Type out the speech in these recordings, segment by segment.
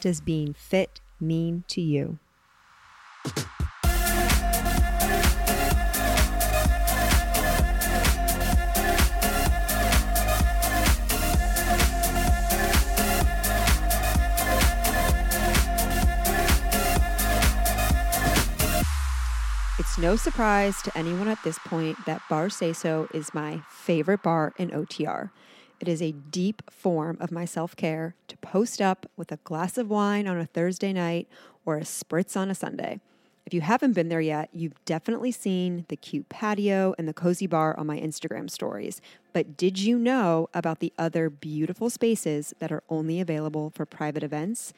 does being fit mean to you? It's no surprise to anyone at this point that Bar Say is my favorite bar in OTR. It is a deep form of my self care to post up with a glass of wine on a Thursday night or a spritz on a Sunday. If you haven't been there yet, you've definitely seen the cute patio and the cozy bar on my Instagram stories. But did you know about the other beautiful spaces that are only available for private events?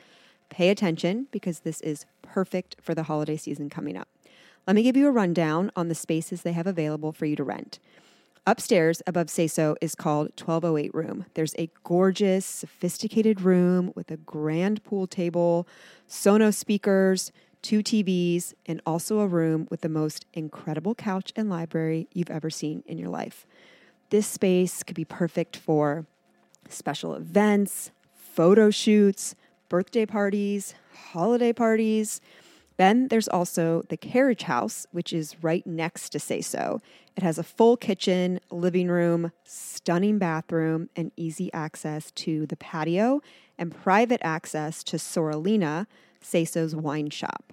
Pay attention because this is perfect for the holiday season coming up. Let me give you a rundown on the spaces they have available for you to rent. Upstairs above Sayso is called 1208 Room. There's a gorgeous, sophisticated room with a grand pool table, Sonos speakers, two TVs, and also a room with the most incredible couch and library you've ever seen in your life. This space could be perfect for special events, photo shoots, birthday parties, holiday parties. Then there's also the carriage house, which is right next to Sayso. It has a full kitchen, living room, stunning bathroom, and easy access to the patio and private access to Sorolina, Sayso's wine shop.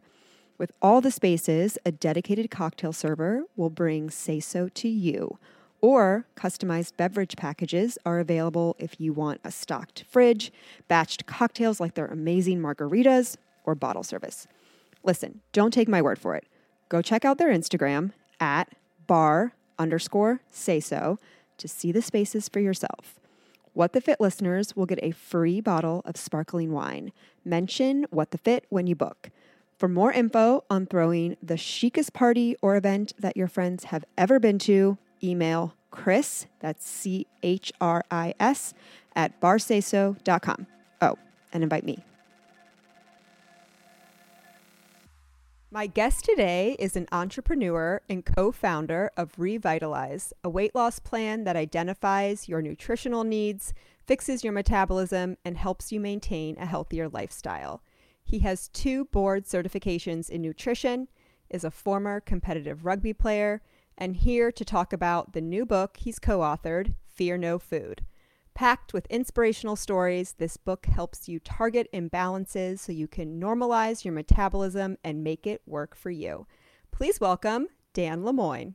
With all the spaces, a dedicated cocktail server will bring Sayso to you. Or customized beverage packages are available if you want a stocked fridge, batched cocktails like their amazing margaritas, or bottle service. Listen, don't take my word for it. Go check out their Instagram at bar underscore say so to see the spaces for yourself. What the Fit listeners will get a free bottle of sparkling wine. Mention What the Fit when you book. For more info on throwing the chicest party or event that your friends have ever been to, email Chris, that's C H R I S, at barsayso.com. Oh, and invite me. My guest today is an entrepreneur and co founder of Revitalize, a weight loss plan that identifies your nutritional needs, fixes your metabolism, and helps you maintain a healthier lifestyle. He has two board certifications in nutrition, is a former competitive rugby player, and here to talk about the new book he's co authored, Fear No Food. Packed with inspirational stories, this book helps you target imbalances so you can normalize your metabolism and make it work for you. Please welcome Dan Lemoine.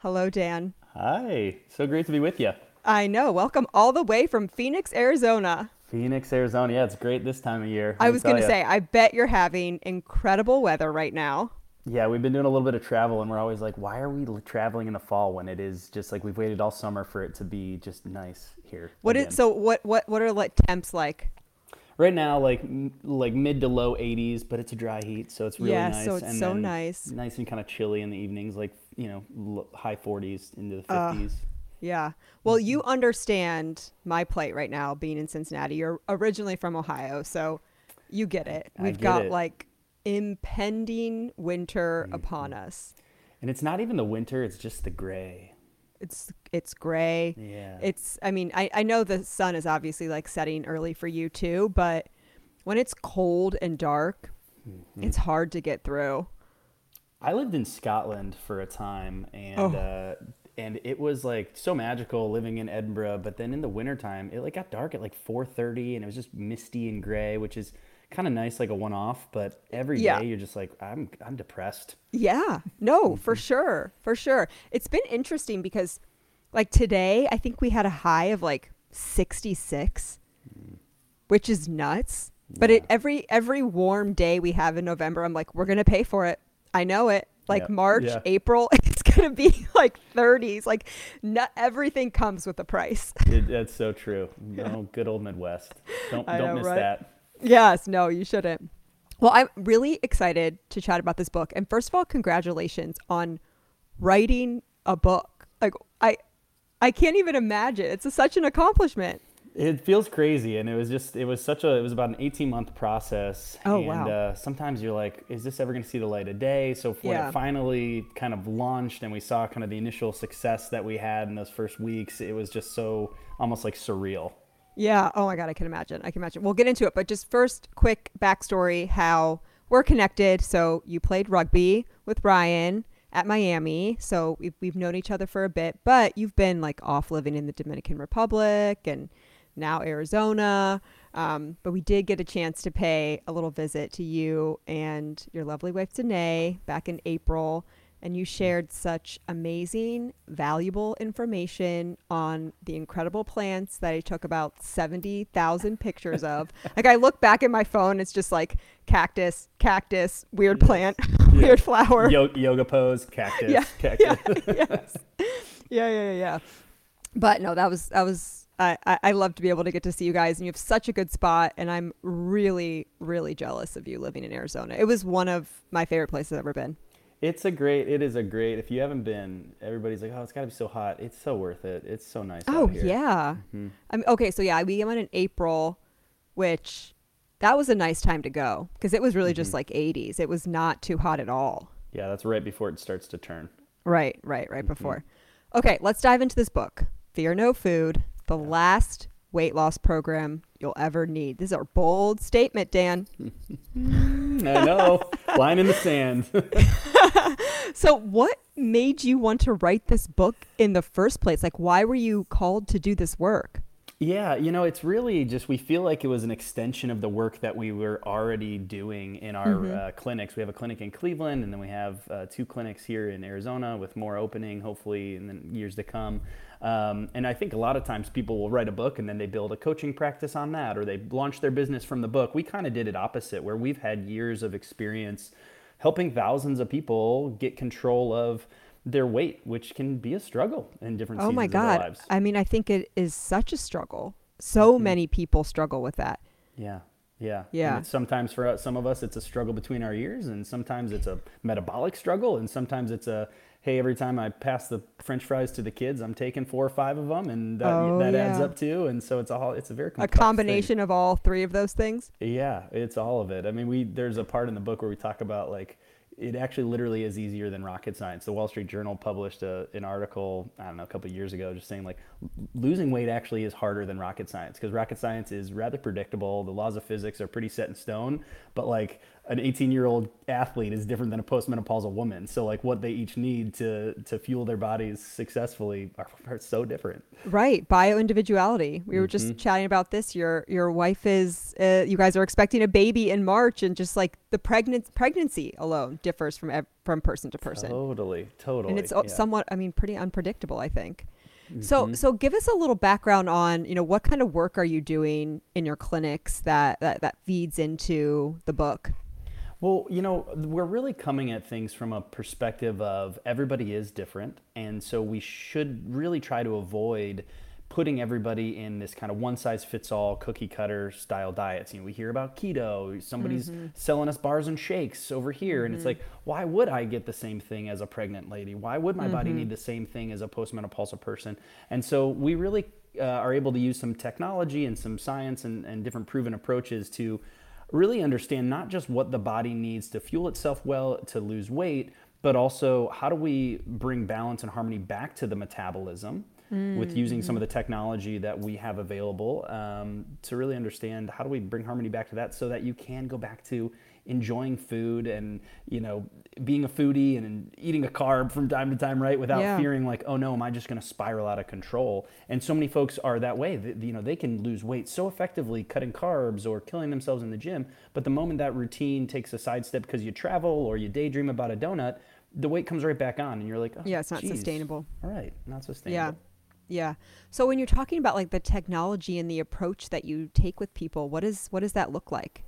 Hello, Dan. Hi. So great to be with you. I know. Welcome all the way from Phoenix, Arizona. Phoenix, Arizona. Yeah, it's great this time of year. I was going to say, I bet you're having incredible weather right now. Yeah, we've been doing a little bit of travel, and we're always like, why are we traveling in the fall when it is just like we've waited all summer for it to be just nice here? What again. is so? What what what are like temps like? Right now, like like mid to low 80s, but it's a dry heat, so it's really yeah, nice. so it's and so nice, nice and kind of chilly in the evenings, like you know high 40s into the 50s. Uh, yeah. Well, you mm-hmm. understand my plight right now, being in Cincinnati. You're originally from Ohio, so you get it. We've get got it. like impending winter mm-hmm. upon us. And it's not even the winter, it's just the gray. It's it's gray. Yeah. It's I mean, I, I know the sun is obviously like setting early for you too, but when it's cold and dark, mm-hmm. it's hard to get through. I lived in Scotland for a time and oh. uh, and it was like so magical living in Edinburgh, but then in the wintertime it like got dark at like 4:30 and it was just misty and gray, which is kind of nice, like a one off, but every yeah. day you're just like, I'm, I'm depressed. Yeah, no, for sure. For sure. It's been interesting because like today, I think we had a high of like 66, mm. which is nuts. Yeah. But it, every, every warm day we have in November, I'm like, we're to pay for it. I know it. Like yeah. March, April, it's to be like 30s. Like not everything comes with a price. it, that's so true. No, good old Midwest. Don't, don't know, miss right? that. Yes, no, you shouldn't. Well, I'm really excited to chat about this book. And first of all, congratulations on writing a book. Like I I can't even imagine. It's a, such an accomplishment. It feels crazy, and it was just it was such a it was about an eighteen month process. Oh, and, wow. Uh, sometimes you're like, is this ever going to see the light of day? So when Yeah. it finally kind of launched, and we saw kind of the initial success that we had in those first weeks, it was just so almost like surreal. Yeah. Oh my God, I can imagine. I can imagine. We'll get into it, but just first, quick backstory: how we're connected. So you played rugby with Ryan at Miami. So we've, we've known each other for a bit, but you've been like off living in the Dominican Republic and now Arizona. Um, but we did get a chance to pay a little visit to you and your lovely wife Danae back in April. And you shared such amazing, valuable information on the incredible plants that I took about 70,000 pictures of. like, I look back at my phone, it's just like cactus, cactus, weird plant, weird flower. Yo- yoga pose, cactus, Yeah, cactus. yes. Yeah, yeah, yeah, yeah. But no, that was that was I, I I love to be able to get to see you guys and you have such a good spot and I'm really, really jealous of you living in Arizona. It was one of my favorite places I've ever been. It's a great. It is a great. If you haven't been, everybody's like, "Oh, it's got to be so hot." It's so worth it. It's so nice. Oh yeah. Mhm. I mean okay, so yeah, we went in April, which that was a nice time to go because it was really just Mhm. like 80s. It was not too hot at all. Yeah, that's right before it starts to turn. Right, right, right before. Okay, let's dive into this book. Fear No Food, the last weight loss program you'll ever need. This is our bold statement, Dan. I know. Line in the sand. So, what made you want to write this book in the first place? Like, why were you called to do this work? Yeah, you know, it's really just we feel like it was an extension of the work that we were already doing in our Mm-hmm. uh, clinics. We have a clinic in Cleveland, and then we have uh, two clinics here in Arizona with more opening, hopefully, in the years to come. Um, and I think a lot of times people will write a book and then they build a coaching practice on that, or they launch their business from the book. We kind of did it opposite, where we've had years of experience helping thousands of people get control of their weight, which can be a struggle in different Oh seasons my of their God. lives. I mean, I think it is such a struggle. So many people struggle with that. Yeah. Yeah. Yeah. Sometimes for us, some of us, it's a struggle between our ears, and sometimes it's a metabolic struggle, and sometimes it's a hey, every time I pass the French fries to the kids, I'm taking four or five of them, and that, Oh, that adds up too. And so it's a it's a very A complex thing. combination of all three of those things. Yeah, it's all of it. I mean, we there's a part in the book where we talk about like it actually literally is easier than rocket science. The Wall Street Journal published a, an article I don't know a couple of years ago just saying like losing weight actually is harder than rocket science because rocket science is rather predictable. The laws of physics are pretty set in stone, but like an 18 year old athlete is different than a postmenopausal woman. So like what they each need to to fuel their bodies successfully are, are so different. Right, bio individuality. We were just chatting about this. Your your wife is. Uh, you guys are expecting a baby in March, and just like the pregnant pregnancy alone differs from ev- from person to person, Totally, totally. and it's yeah. somewhat. I mean, pretty unpredictable. I think. So Mm-hmm. so give us a little background on you know what kind of work are you doing in your clinics that that, that feeds into the book. Well, you know, we're really coming at things from a perspective of everybody is different. And so we should really try to avoid putting everybody in this kind of one size fits all cookie cutter style diets. You know, we hear about keto, somebody's mm-hmm. selling us bars and shakes over here. And it's mm-hmm. like, why would I get the same thing as a pregnant lady? Why would my body need mm-hmm. the same thing as a postmenopausal person? And so we really uh, are able to use some technology and some science and, and different proven approaches to really understand not just what the body needs to fuel itself well to lose weight, but also how do we bring balance and harmony back to the metabolism with using some of the technology that we have available um, to really understand how do we bring harmony back to that so that you can go back to enjoying food and you know being a foodie and eating a carb from time to time right without Yeah. fearing like oh no am i just going to spiral out of control and so many folks are that way Th- you know they can lose weight so effectively cutting carbs or killing themselves in the gym but the moment that routine takes a sidestep because you travel or you daydream about a donut the weight comes right back on and you're like oh, Yeah, it's not geez. sustainable. all right not sustainable Yeah. Yeah. So when you're talking about like the technology and the approach that you take with people, what is what does that look like?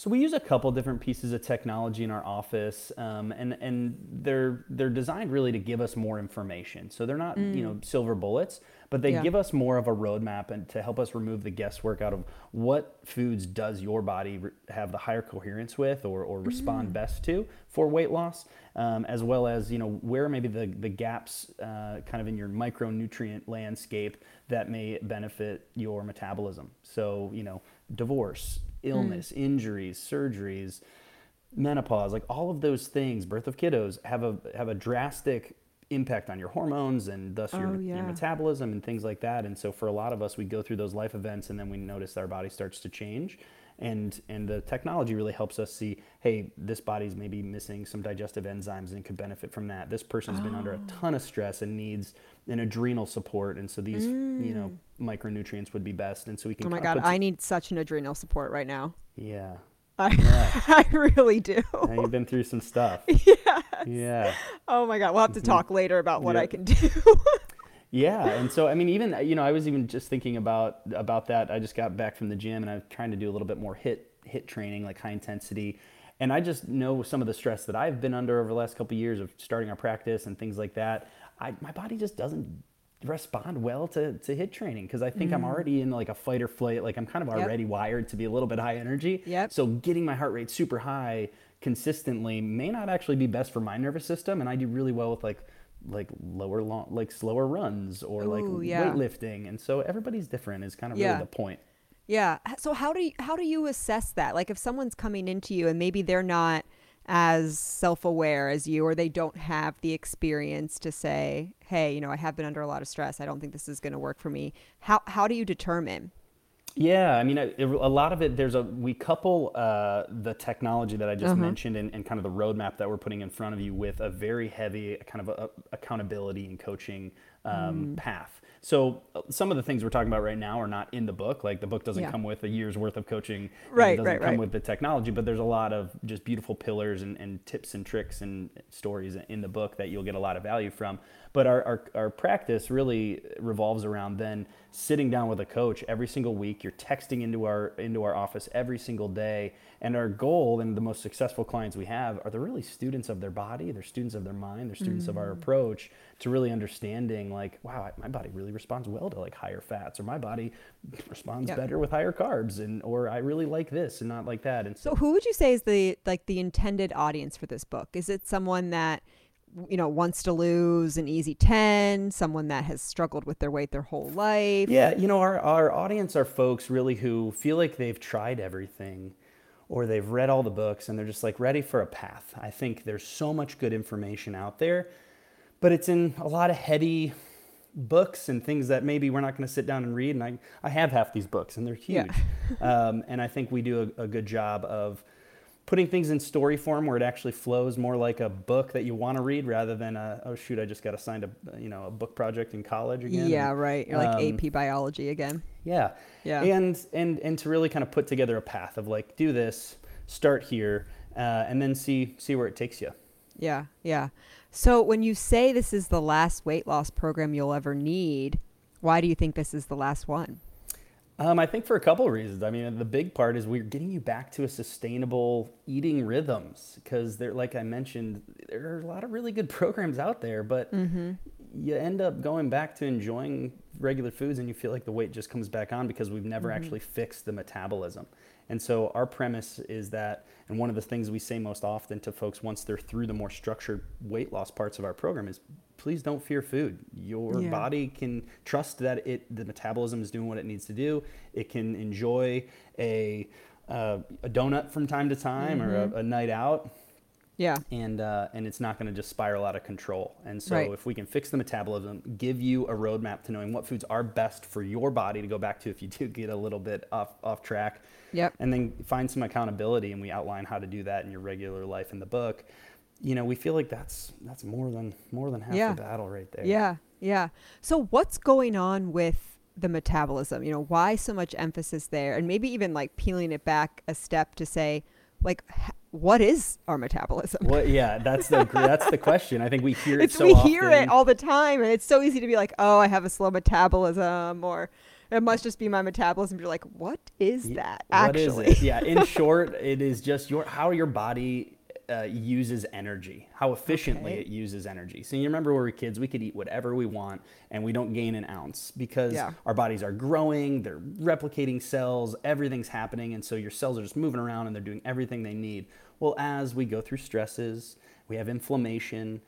So we use a couple different pieces of technology in our office, um, and and they're they're designed really to give us more information. So they're not mm. you know silver bullets, but they yeah. give us more of a roadmap and to help us remove the guesswork out of what foods does your body re- have the higher coherence with or, or respond mm. best to for weight loss, um, as well as you know where maybe the the gaps uh, kind of in your micronutrient landscape that may benefit your metabolism. So you know divorce illness, mm. injuries, surgeries, menopause, like all of those things, birth of kiddos have a have a drastic impact on your hormones and thus your, oh, yeah. your, metabolism and things like that. And so for a lot of us, we go through those life events and then we notice our body starts to change. And, and the technology really helps us see, hey, this body's maybe missing some digestive enzymes and could benefit from that. This person's oh. been under a oh. ton of stress and needs an adrenal support. And so these, mm. you know, mm. micronutrients would be best. And so we can. Oh my God, I need such an adrenal support right now. Yeah. I, yeah. I really do. Yeah, you've been through some stuff. yes. Yeah. Oh my God. We'll have to mm-hmm. talk later about what I can do. Yeah. And so, I mean, even, you know, I was even just thinking about, about that. I just got back from the gym and I'm trying to do a little bit more HIIT, HIIT training, like high intensity. And I just know some of the stress that I've been under over the last couple of years of starting our practice and things like that. I, my body just doesn't respond well to, to HIIT training because I think mm. I'm already in like a fight or flight. Like I'm kind of already yep. wired to be a little bit high energy. Yep. So getting my heart rate super high consistently may not actually be best for my nervous system. And I do really well with like like lower long like slower runs or Ooh, like yeah. weightlifting. And so everybody's different is kind of yeah. really the point. Yeah. So how do you, how do you assess that? Like if someone's coming into you and maybe they're not as self-aware as you or they don't have the experience to say hey you know i have been under a lot of stress i don't think this is going to work for me how how do you determine yeah, I mean, a, a, lot of it. There's a we couple uh, the technology that I just uh-huh. mentioned and, and, kind of the roadmap that we're putting in front of you with a very heavy kind of a, accountability and coaching um, mm. path. So uh, some of the things we're talking about right now are not in the book. Like the book doesn't yeah. come with a year's worth of coaching. Right, it doesn't right, come right. with the technology, but there's a lot of just beautiful pillars and, and tips and tricks and stories in the book that you'll get a lot of value from. But our, our, our practice really revolves around then sitting down with a coach every single week. You're texting into our into our office every single day. And our goal and the most successful clients we have are they're really students of their body, they're students of their mind, they're students mm. of our mm. approach to really understanding like, wow, my body really responds well to like higher fats, or my body responds yep. better with higher carbs, and or I really like this and not like that. And so, so who would you say is the like the intended audience for this book? Is it someone that you know wants to lose an easy 10 someone that has struggled with their weight their whole life yeah you know our, our audience are folks really who feel like they've tried everything or they've read all the books and they're just like ready for a path i think there's so much good information out there but it's in a lot of heady books and things that maybe we're not going to sit down and read and i, I have half these books and they're huge yeah. um, and i think we do a, a good job of putting things in story form where it actually flows more like a book that you want to read rather than a, oh shoot I just got assigned a you know a book project in college again. Yeah, and, right. You're like um, AP biology again. Yeah. Yeah. And and and to really kind of put together a path of like do this, start here, uh, and then see see where it takes you. Yeah, yeah. So when you say this is the last weight loss program you'll ever need, why do you think this is the last one? Um, I think for a couple of reasons. I mean, the big part is we're getting you back to a sustainable eating rhythms because there, like I mentioned, there are a lot of really good programs out there, but mm-hmm. you end up going back to enjoying regular foods and you feel like the weight just comes back on because we've never mm-hmm. actually fixed the metabolism. And so our premise is that, and one of the things we say most often to folks once they're through the more structured weight loss parts of our program is please don't fear food. Your yeah. body can trust that it the metabolism is doing what it needs to do. It can enjoy a uh, a donut from time to time mm-hmm. or a, mm-hmm. a, night out. Yeah. And uh, and it's not going to just spiral out of control. And so right. if we can fix the metabolism, give you a roadmap to knowing what foods are best for your body to go back to if you do get a little bit off off track. Yep. And then find some accountability, and we outline how to do that in your regular life in the book you know, we feel like that's that's more than more than half yeah. the battle right there. Yeah, yeah. So what's going on with the metabolism? You know, why so much emphasis there, and maybe even like peeling it back a step to say, like, what is our metabolism? Well, yeah, that's the that's the question. I think we hear it it's, so we often. hear it all the time, and it's so easy to be like, oh, I have a slow metabolism, or it must just be my metabolism. You're like, what is that? What actually? Yeah. In short, it is just your how your body uh, uses energy, how efficiently Okay. it uses energy. So you remember when we were kids, we could eat whatever we want and we don't gain an ounce because Yeah. our bodies are growing, they're replicating cells, everything's happening, and so your cells are just moving around and they're doing everything they need. Well, as we go through stresses, we have inflammation,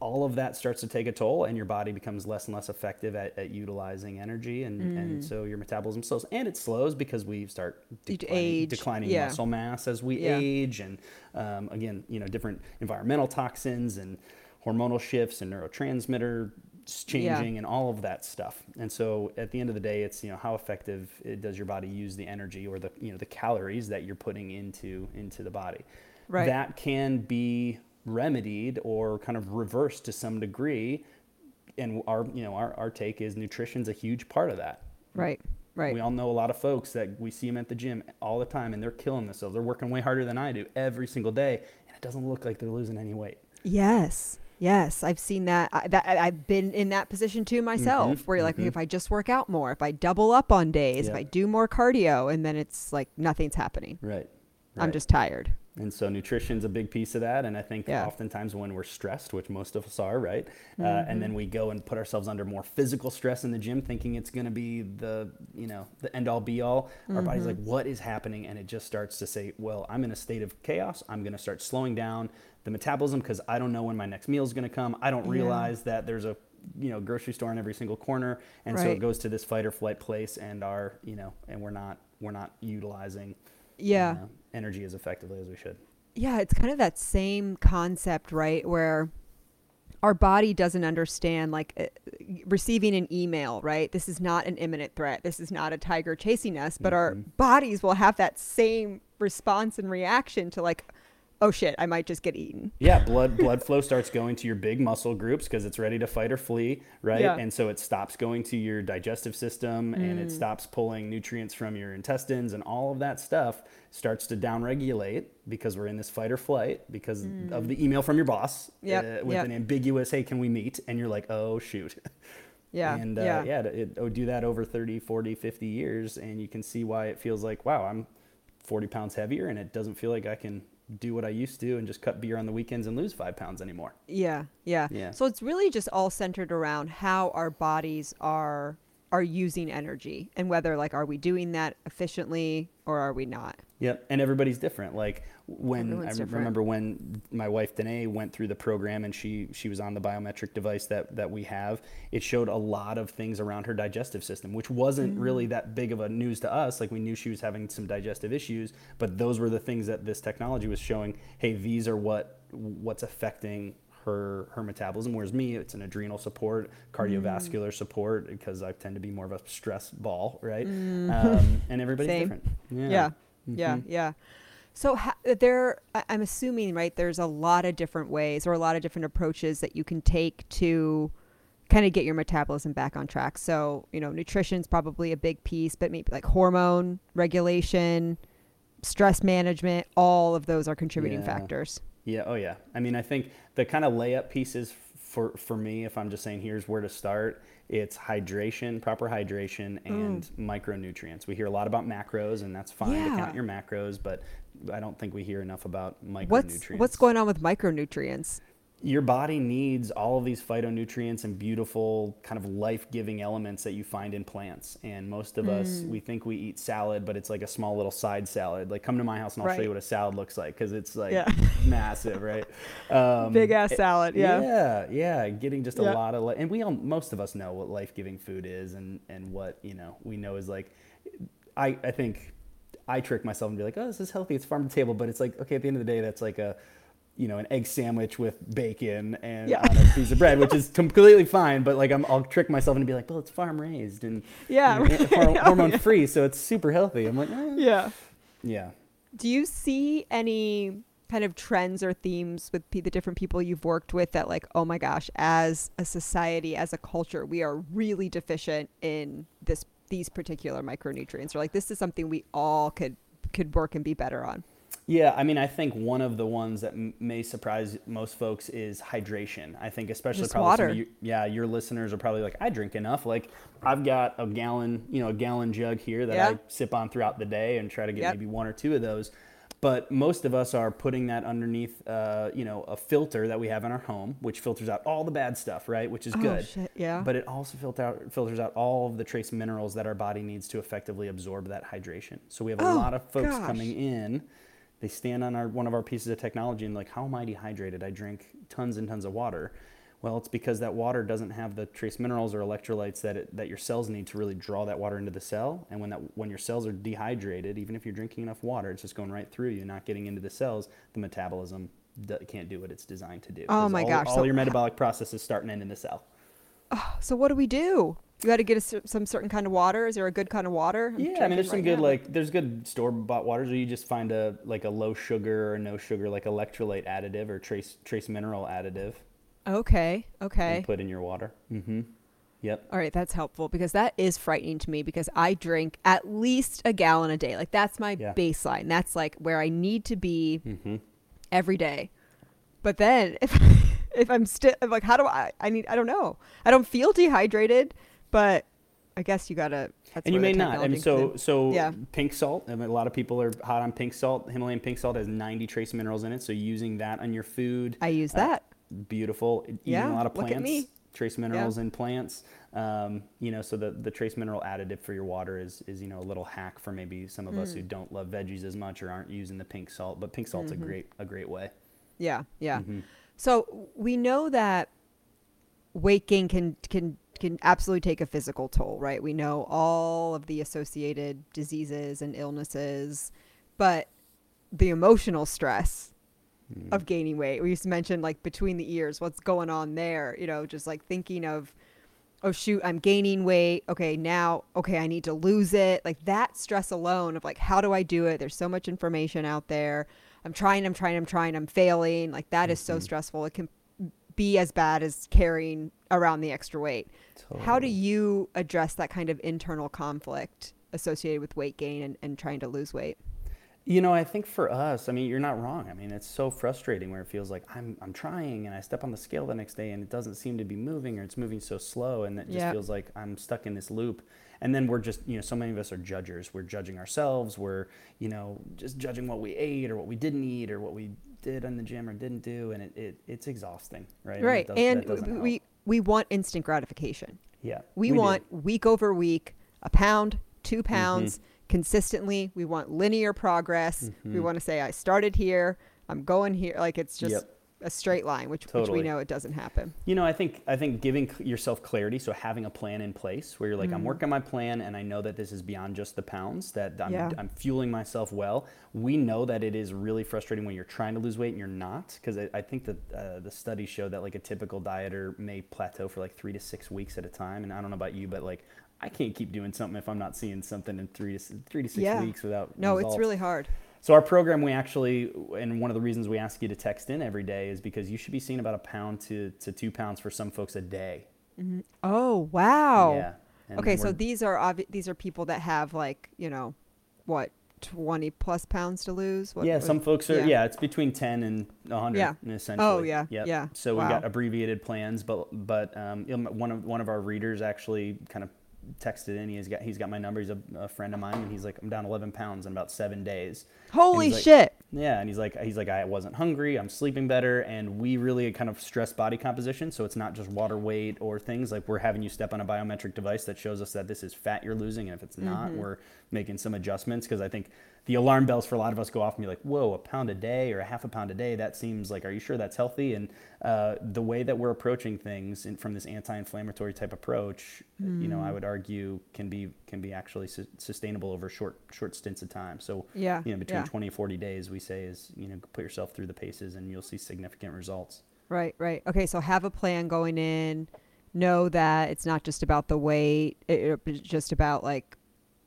all of that starts to take a toll and your body becomes less and less effective at, at utilizing energy and, Mm. and so your metabolism slows and it slows because we start declining, age, declining yeah. muscle mass as we Yeah. age and um, again you know different environmental toxins and hormonal shifts and neurotransmitter s- Yeah. changing and all of that stuff and so at the end of the day it's you know how effective it does your body use the energy or the you know the calories that you're putting into into the body Right. that can be remedied or kind of reversed to some degree and our you know our, our take is nutrition's a huge part of that right, right. we all know a lot of folks that we see them at the gym all the time and they're killing themselves they're working way harder than i do every single day and it doesn't look like they're losing any weight Yes. Yes, I've seen that. I, that I've been in that position too myself, Mhm, where you're like, mhm. if I just work out more, if I double up on days, if I do more cardio, and then it's like nothing's happening. right, I'm just tired. And so nutrition's a big piece of that and i think Yeah. oftentimes when we're stressed which most of us are right uh, Mm-hmm. and then we go and put ourselves under more physical stress in the gym thinking it's going to be the you know the end all be all our body's Mm-hmm. like what is happening and it just starts to say well i'm in a state of chaos i'm going to start slowing down the metabolism because i don't know when my next meal is going to come i don't Yeah. realize that there's a you know grocery store in every single corner and so it goes to this fight or flight place and our you know and we're not we're not utilizing Yeah. you know, energy as effectively as we should Yeah, it's kind of that same concept, right? Where our body doesn't understand like uh, receiving an email, right? This is not an imminent threat. This is not a tiger chasing us, but our Mhm. bodies will have that same response and reaction to like, oh shit, I might just get eaten. Yeah, blood blood flow starts going to your big muscle groups because it's ready to fight or flee, right? Yeah. And so it stops going to your digestive system and Mm. it stops pulling nutrients from your intestines and all of that stuff starts to downregulate because we're in this fight or flight because of the email from your boss Mm. Yep, uh, with yep. an ambiguous hey can we meet and you're like oh shoot Yeah. and uh, yeah. yeah, it, it, oh, do that over 30 40 50 years and you can see why it feels like wow i'm 40 pounds heavier and it doesn't feel like i can do what i used to and just cut beer on the weekends and lose five pounds anymore Yeah, yeah. Yeah. So it's really just all centered around how our bodies are are using energy and whether like are we doing that efficiently or are we not? Yep, and everybody's different. Like when I Everyone's re- different. remember when my wife Danae went through the program and she she was on the biometric device that that we have. It showed a lot of things around her digestive system, which wasn't really Mm. that big of a news to us. Like we knew she was having some digestive issues, but those were the things that this technology was showing. Hey, these are what what's affecting her her metabolism. Whereas me, it's an adrenal support, cardiovascular Mm. support because I tend to be more of a stress ball, right? Um, and everybody's Mm. Same. different. Yeah. Yeah, Mhm. yeah. So ha- there, I'm assuming, right? There's a lot of different ways or a lot of different approaches that you can take to kind of get your metabolism back on track. So you know, nutrition's probably a big piece, but maybe like hormone regulation, stress management, all of those are contributing Yeah. factors. Yeah. Oh, yeah. I mean, I think the kind of layup pieces for for me, if I'm just saying here's where to start, it's hydration, proper hydration, hmm. and micronutrients. We hear a lot about macros, and that's fine to count your macros, but I don't think we hear enough about micronutrients. What's what's going on with micronutrients? Your body needs all of these phytonutrients and beautiful kind of life-giving elements that you find in plants and most of us Hmm. we think we eat salad but it's like a small little side salad like come to my house and i'll show you what a salad looks like because it's like Yeah. massive right um, Big ass salad, yeah. yeah yeah getting just a lot of li- and we all most of us know what life-giving food is and and what you know we know is like i i think I trick myself and be like, oh, this is healthy. It's farm to table. But it's like, okay, at the end of the day, that's like a, you know, an egg sandwich with bacon and Yeah. on a piece of bread, which is completely fine. But like, I'm, I'll trick myself and be like, well, it's farm raised and Yeah, you know, right. Oh, hormone yeah. free, so it's super healthy. I'm like, eh. Yeah. yeah. Do you see any kind of trends or themes with the different people you've worked with that, like, oh my gosh, as a society, as a culture, we are really deficient in this these particular micronutrients, or like this is something we all could could work and be better on? Yeah, I mean, I think one of the ones that m- may surprise most folks is hydration. I think, especially Just probably some water. of you, yeah, your listeners are probably like, I drink enough. Like, I've got a gallon, you know, a gallon jug here that Yeah. I sip on throughout the day and try to get Yep. maybe one or two of those. But most of us are putting that underneath, uh, you know, a filter that we have in our home, which filters out all the bad stuff, right? Which is Oh, good. shit, yeah. But it also filter out, filters out all of the trace minerals that our body needs to effectively absorb that hydration. So we have a Oh, lot of folks gosh. coming in. They stand on our one of our pieces of technology and like, how am I dehydrated? I drink tons and tons of water. Well, it's because that water doesn't have the trace minerals or electrolytes that it, that your cells need to really draw that water into the cell. And when that when your cells are dehydrated, even if you're drinking enough water, it's just going right through you, not getting into the cells. The metabolism d- can't do what it's designed to do. Oh my all, gosh, All so- your metabolic processes start and end in the cell. Oh, so what do we do? You got to get a, some certain kind of water. Is there a good kind of water? I'm Yeah, I mean, there's some right good now. like there's good store bought waters, or you just find a like a low sugar or no sugar like electrolyte additive or trace trace mineral additive Okay. Okay. put in your water. Mm-hmm. Yep. All right, that's helpful because that is frightening to me because I drink at least a gallon a day. Like that's my Yeah. baseline. That's like where I need to be Mm-hmm. every day. But then if if I'm still like how do I I need I don't know. I don't feel dehydrated, but I guess you got to And you may not. I mean, so so Yeah. pink salt. I mean, a lot of people are hot on pink salt. Himalayan pink salt has 90 trace minerals in it. So using that on your food, I use uh, that. beautiful. Eating Yeah, a lot of plants, trace minerals in plants. Um, you know, so the, the trace mineral additive for your water is, is, you know, a little hack for maybe some of Mm. us who don't love veggies as much or aren't using the pink salt. But pink salt's Mm-hmm. a great a great way. Yeah, yeah. Mhm. So we know that weight gain can can can absolutely take a physical toll, right? We know all of the associated diseases and illnesses, but the emotional stress Mm. of gaining weight. We used to mention like between the ears, what's going on there, you know, just like thinking of oh shoot, I'm gaining weight. Okay, now okay, I need to lose it. Like that stress alone of like how do I do it? There's so much information out there. I'm trying, I'm trying, I'm trying, I'm failing. Like that is so Mhm. stressful. It can be as bad as carrying around the extra weight. How do you address that kind of internal conflict associated with weight gain and, and trying to lose weight? You know, I think for us, I mean, you're not wrong. I mean, it's so frustrating where it feels like I'm, I'm trying and I step on the scale the next day and it doesn't seem to be moving or it's moving so slow and it just Yep. feels like I'm stuck in this loop. And then we're just, you know, so many of us are judgers. We're judging ourselves. We're, you know, just judging what we ate or what we didn't eat or what we did in the gym or didn't do. And it, it it's exhausting, right? Right. and doesn't we help. we want instant gratification. yeah, We, do. want week over week, a pound, two Mm-hmm. pounds consistently. We want linear progress. We Mhm. want to say, I started here, I'm going here. Like it's just Yep. A straight line, which, which we know it doesn't happen. You know, I think I think giving yourself clarity, so having a plan in place where you're like, Mm. I'm working my plan, and I know that this is beyond just the pounds. That I'm, Yeah. I'm fueling myself well. We know that it is really frustrating when you're trying to lose weight and you're not, because I, I think that uh, the studies show that like a typical dieter may plateau for like three to six weeks at a time. And I don't know about you, but like I can't keep doing something if I'm not seeing something in three to three to six Yeah. weeks without. No, it's really hard. So our program, we actually, and one of the reasons we ask you to text in every day is because you should be seeing about a pound to, to two pounds for some folks a day. Oh, wow. Yeah. And okay, so these are obvi- these are people that have like, you know, what, 20 plus pounds to lose? What, yeah, what- some folks are. yeah. Yeah. it's between ten and hundred. Yeah. essentially. Oh, yeah, Yep. yeah. So we Wow. got abbreviated plans, but but um, one of one of our readers actually kind of texted in. He's got he's got my number. He's a, a friend of mine, and he's like, I'm down 11 pounds in about seven days. Holy like- shit. Yeah, and he's like, he's like, I wasn't hungry. I'm sleeping better, and we really kind of stress body composition. So it's not just water weight or things like we're having you step on a biometric device that shows us that this is fat you're losing, and if it's not, mm-hmm. we're making some adjustments because I think the alarm bells for a lot of us go off and be like, whoa, a pound a day or a half a pound a day. That seems like, are you sure that's healthy? And uh, the way that we're approaching things in, from this anti-inflammatory type approach, you know, I would argue can be can be actually su- sustainable over short short stints of time. So Yeah. you know, between yeah. 20 and 40 days, we say is, you know, put yourself through the paces and you'll see significant results. Right, right. Okay, so have a plan going in. Know that it's not just about the weight, it, it's just about like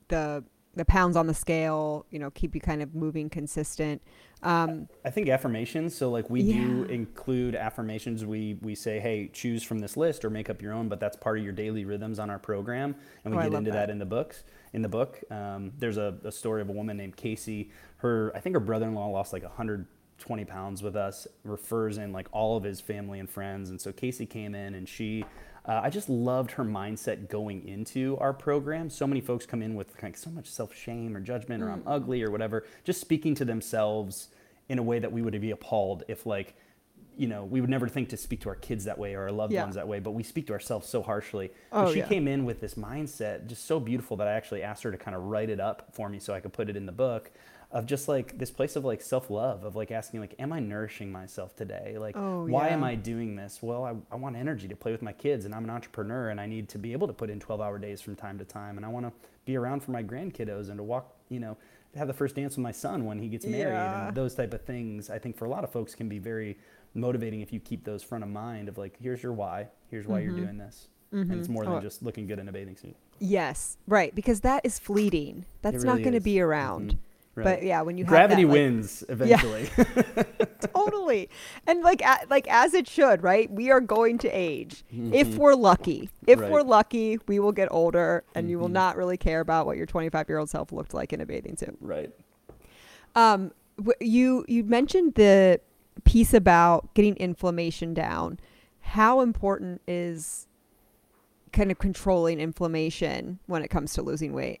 the the pounds on the scale, you know, keep you kind of moving consistent. Um, I think affirmations. So like we yeah. do include affirmations. We we say, hey, choose from this list or make up your own. But that's part of your daily rhythms on our program, and we oh, get into that. that. in the books. In the book, um, there's a, a story of a woman named Casey. Her I think her brother-in-law lost like 120 pounds with us. Refers in like all of his family and friends, and so Casey came in and she uh, I just loved her mindset going into our program. So many folks come in with like so much self shame or judgment or I'm mm. ugly or whatever, just speaking to themselves in a way that we would be appalled if like you know, we would never think to speak to our kids that way or our loved yeah. ones that way, but we speak to ourselves so harshly. Oh, but she yeah. came in with this mindset, just so beautiful that I actually asked her to kind of write it up for me so I could put it in the book of just like this place of like self-love of like asking like am i nourishing myself today? Like oh, why yeah. am i doing this? Well I, I want energy to play with my kids and i'm an entrepreneur and i need to be able to put in 12 hour days from time to time and i want to be around for my grandkiddos and to walk you know have the first dance with my son when he gets married yeah. and those type of things. I think for a lot of folks can be very motivating if you keep those front of mind of like here's your why. Here's why mm-hmm. you're doing this. Mm-hmm. and it's more than oh. just looking good in a bathing suit. Yes. Right. Because that is fleeting. That's really not going to be around. Mm-hmm Right. But yeah, when you gravity that, like, wins eventually. Yeah. totally, and like a, like as it should, right? We are going to age mm-hmm. if we're lucky. If right. we're lucky, we will get older, and mm-hmm. you will mm-hmm. not really care about what your 25 year old self looked like in a bathing suit. Right. Um, you you mentioned the piece about getting inflammation down. How important is kind of controlling inflammation when it comes to losing weight?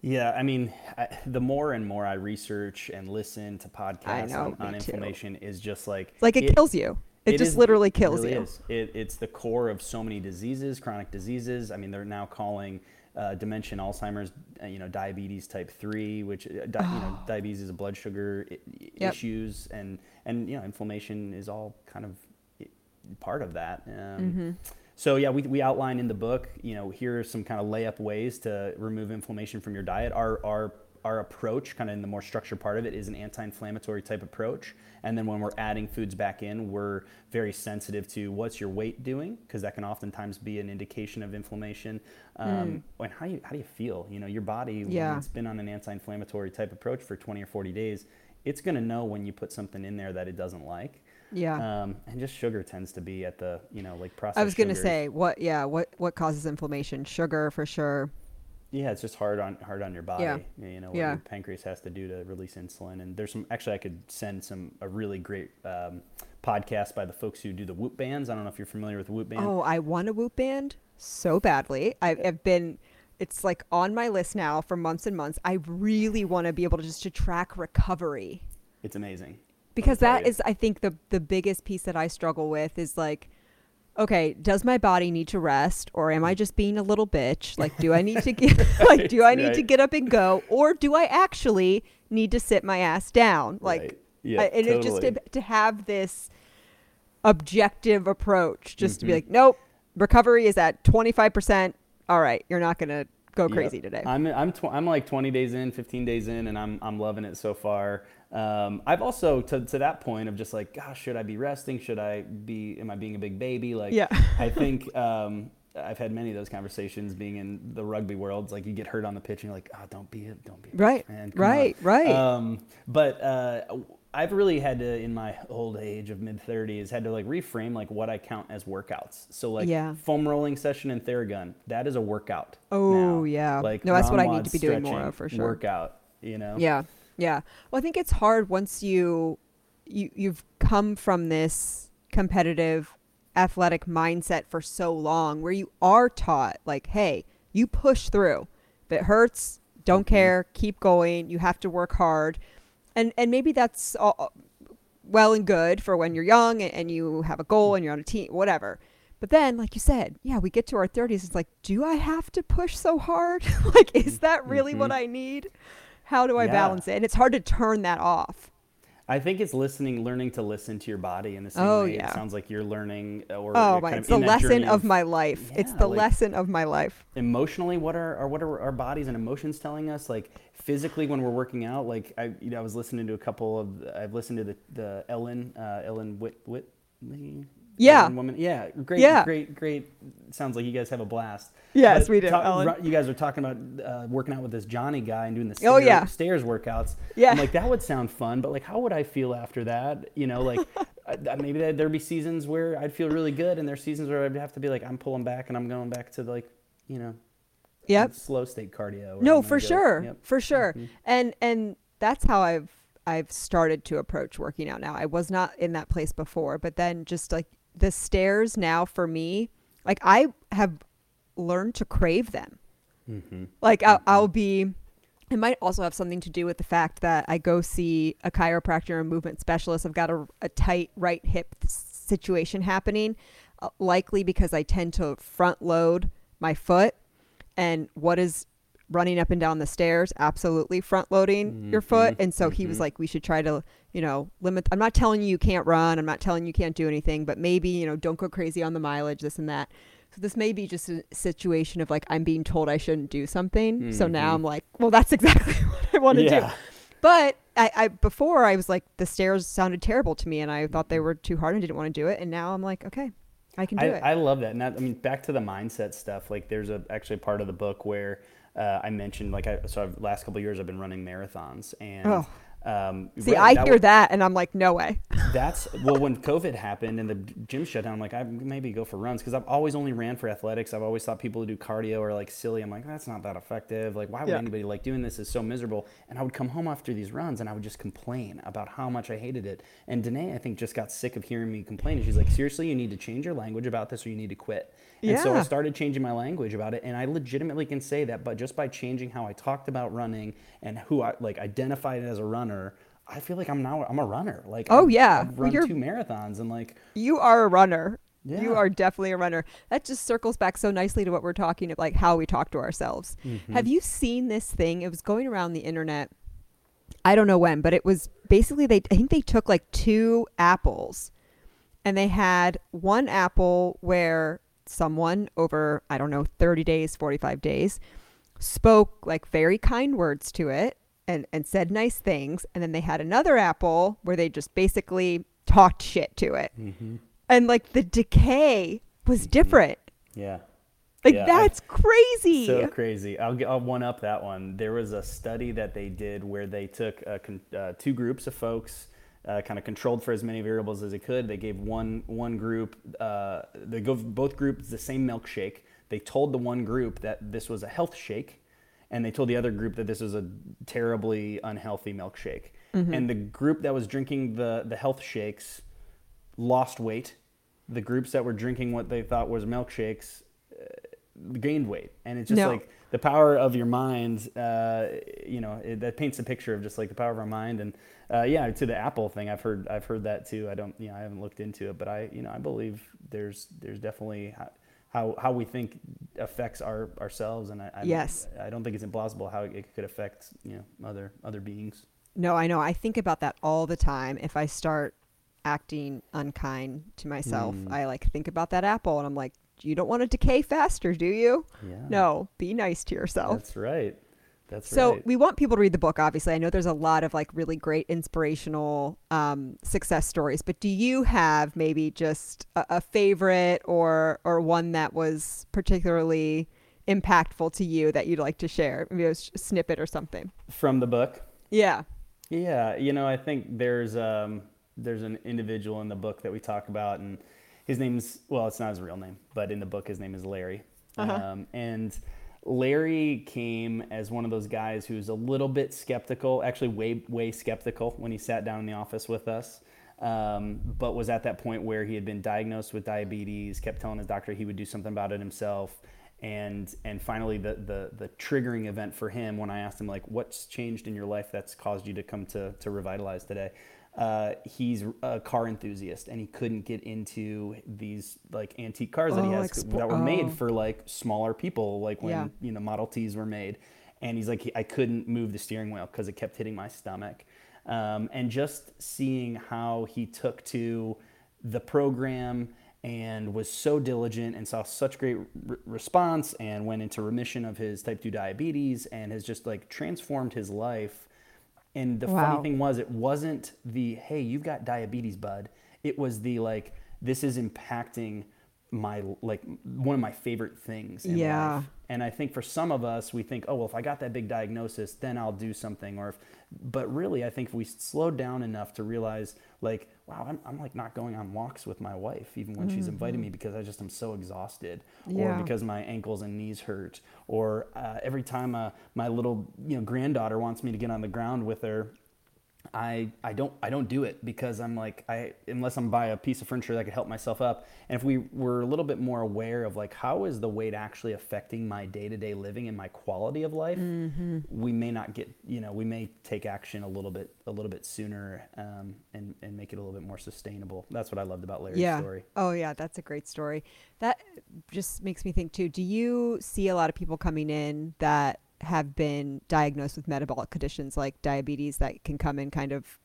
Yeah, I mean, I, the more and more I research and listen to podcasts know, on, on inflammation is just like like it, it kills you. It, it just is, literally kills it really you. It, it's the core of so many diseases, chronic diseases. I mean, they're now calling uh, dementia, Alzheimer's, uh, you know, diabetes type three, which uh, di- oh. you know, diabetes is a blood sugar I- yep. issues, and and you know, inflammation is all kind of part of that. Um, mm-hmm. So yeah, we, we outline in the book, you know, here are some kind of layup ways to remove inflammation from your diet. Our, our, our approach, kind of in the more structured part of it, is an anti-inflammatory type approach. And then when we're adding foods back in, we're very sensitive to what's your weight doing, because that can oftentimes be an indication of inflammation. Um, mm. And how you how do you feel? You know, your body yeah. when it's been on an anti-inflammatory type approach for 20 or 40 days, it's going to know when you put something in there that it doesn't like. Yeah. Um, and just sugar tends to be at the, you know, like processed. I was going to say what, yeah, what, what causes inflammation? Sugar for sure. Yeah, it's just hard on hard on your body. Yeah. You know what yeah. your pancreas has to do to release insulin. And there's some actually I could send some a really great um, podcast by the folks who do the Whoop bands. I don't know if you're familiar with the Whoop band. Oh, I want a Whoop band so badly. I've, I've been it's like on my list now for months and months. I really want to be able to just to track recovery. It's amazing because that is i think the the biggest piece that i struggle with is like okay does my body need to rest or am i just being a little bitch like do i need to get like do i need right. to get up and go or do i actually need to sit my ass down like right. yeah, I, and totally. it just to, to have this objective approach just mm-hmm. to be mm-hmm. like nope recovery is at 25% all right you're not going to go crazy yep. today i'm i'm tw- i'm like 20 days in 15 days in and i'm i'm loving it so far um, I've also to, to that point of just like, gosh, should I be resting? Should I be? Am I being a big baby? Like, yeah. I think um, I've had many of those conversations being in the rugby world. It's like you get hurt on the pitch and you're like, oh, don't be it, don't be right, man, right, on. right. Um, but uh, I've really had to, in my old age of mid 30s, had to like reframe like what I count as workouts. So like yeah. foam rolling session and Theragun, that is a workout. Oh now. yeah, like no, that's what I need to be doing more of for sure. Workout, you know. Yeah. Yeah. Well, I think it's hard once you you you've come from this competitive athletic mindset for so long where you are taught like, hey, you push through. If it hurts, don't mm-hmm. care, keep going. You have to work hard. And and maybe that's all, well and good for when you're young and, and you have a goal and you're on a team, whatever. But then, like you said, yeah, we get to our 30s. It's like, do I have to push so hard? like, is that really mm-hmm. what I need? How do I yeah. balance it? And it's hard to turn that off. I think it's listening, learning to listen to your body in the same oh, way. Yeah. It sounds like you're learning, or oh my, it's the lesson of, of, my life. Yeah, it's the like lesson of my life. Emotionally, what are, are what are our bodies and emotions telling us? Like physically, when we're working out, like I, you know, I was listening to a couple of, I've listened to the the Ellen, uh, Ellen Whit Whit. Yeah. Woman. Yeah. Great. Yeah. Great. Great. Sounds like you guys have a blast. Yes, But we do, talk- Ellen. ru- you guys are talking about uh, working out with this Johnny guy and doing the Oh, stair- yeah. stairs workouts. Yeah. I'm like that would sound fun, but like how would I feel after that? You know, like maybe there- there'd be seasons where I'd feel really good, and there's seasons where I'd have to be like I'm pulling back and I'm going back to like you know Yep. slow state cardio. or No, for gonna go- sure. For sure. Mhm. And and that's how I've I've started to approach working out now. I was not in that place before, but then just like the stairs now for me, like I have learned to crave them. Mhm. Like I'll, I'll be it might also have something to do with the fact that I go see a chiropractor and movement specialist. I've got a, a tight right hip situation happening, uh, likely because I tend to front load my foot. And what is running up and down the stairs? Absolutely front loading your foot. And so he was mhm. like, we should try to, you know, limit. I'm not telling you you can't run. I'm not telling you you can't do anything, but maybe, you know, don't go crazy on the mileage, this and that. So this may be just a situation of like I'm being told I shouldn't do something. So now Mhm. I'm like, well, that's exactly what I want to do. But I, I before I was like the stairs sounded terrible to me and I thought they were too hard and didn't want to do it. And now I'm like, okay, I can do I, it. I love that. And that, I mean, back to the mindset stuff. Like, there's a actually a part of the book where uh, I mentioned, like, I so I've, last couple of years I've been running marathons, and Oh. Um, See, really, I that hear was- that and I'm like, no way. That's well, when COVID happened and the gym shut down, I'm like, I maybe go for runs because I've always only ran for athletics. I've always thought people who do cardio are like silly. I'm like, that's not that effective. Like, why would Yeah. anybody like doing this? Is so miserable. And I would come home after these runs and I would just complain about how much I hated it. And Danae, I think, just got sick of hearing me complain. And she's like, seriously, you need to change your language about this or you need to quit. And so I started changing my language about it, and I legitimately can say that, but just by changing how I talked about running and who I like identified as a runner, I feel like I'm now I'm a runner. Like Oh, I'm- yeah. I've run You're- two marathons and like You are a runner. Yeah. You are definitely a runner. That just circles back so nicely to what we're talking about, like how we talk to ourselves. Mm-hmm. Have you seen this thing? It was going around the internet. I don't know when, but it was basically they. I think they took like two apples, and they had one apple where someone over I don't know thirty days, forty five days, spoke like very kind words to it and and said nice things, and then they had another apple where they just basically talked shit to it Mm-hmm. and like the decay was different. yeah. Like Yeah, I- that's crazy. So crazy. I'll, get, I'll one up that one. There was a study that they did where they took con- uh, two groups of folks, uh, kind of controlled for as many variables as they could. They gave one one group, uh, they gave both groups the same milkshake. They told the one group that this was a health shake, and they told the other group that this was a terribly unhealthy milkshake. And the group that was drinking the the health shakes lost weight. The groups that were drinking what they thought was milkshakes gained weight and it's just No. like the power of your mind uh, you know it, that paints a picture of just like the power of our mind and uh, yeah to the apple thing i've heard i've heard that too i don't you know i haven't looked into it but i you know i believe there's there's definitely how how, we think affects our ourselves and I, I Yes. i don't think it's implausible how it could affect you know other other beings no, I know. I think about that all the time. If I start acting unkind to myself, Mm. I like think about that apple and I'm like, you don't want to decay faster, do you? yeah No, be nice to yourself. that's right that's so right. we want people to read the book obviously. I know there's a lot of like really great inspirational um, success stories but do you have maybe just a, a favorite or or one that was particularly impactful to you that you'd like to share? Maybe a snippet or something. From the book? Yeah. Yeah, you know, I think there's um, there's an individual in the book that we talk about, and his name's well, it's not his real name, but in the book his name is Larry, Uh-huh. um, and Larry came as one of those guys who's a little bit skeptical, actually way way skeptical when he sat down in the office with us. Um, but was at that point where he had been diagnosed with diabetes, kept telling his doctor he would do something about it himself, and and finally the the the triggering event for him when I asked him like what's changed in your life that's caused you to come to to revitalize today. Uh, he's a car enthusiast and he couldn't get into these like antique cars that he Oh, has expo- that were oh. made for like smaller people, like when Yeah. you know Model Ts were made. And he's like, I couldn't move the steering wheel because it kept hitting my stomach. Um, and just seeing how he took to the program and was so diligent and saw such great re- response and went into remission of his type 2 diabetes and has just like transformed his life. And the Wow. funny thing was, it wasn't the, hey, you've got diabetes, bud. It was the like, this is impacting my like one of my favorite things in Yeah. life. And I think for some of us, we think, oh well, if I got that big diagnosis, then I'll do something. Or if, but really, I think if we slowed down enough to realize, like, wow, I'm, I'm like not going on walks with my wife, even when she's inviting me, because I just am so exhausted, Yeah. or because my ankles and knees hurt, or uh, every time uh, my little you know granddaughter wants me to get on the ground with her, I, I don't I don't do it because I'm like I unless I'm by a piece of furniture that could help myself up. And if we were a little bit more aware of like how is the weight actually affecting my day to day living and my quality of life, we may not get you know we may take action a little bit a little bit sooner um, and and make it a little bit more sustainable. That's what I loved about Larry's yeah. story. Oh, yeah, that's a great story. That just makes me think too. Do you see a lot of people coming in that have been diagnosed with metabolic conditions like diabetes that can come in kind of?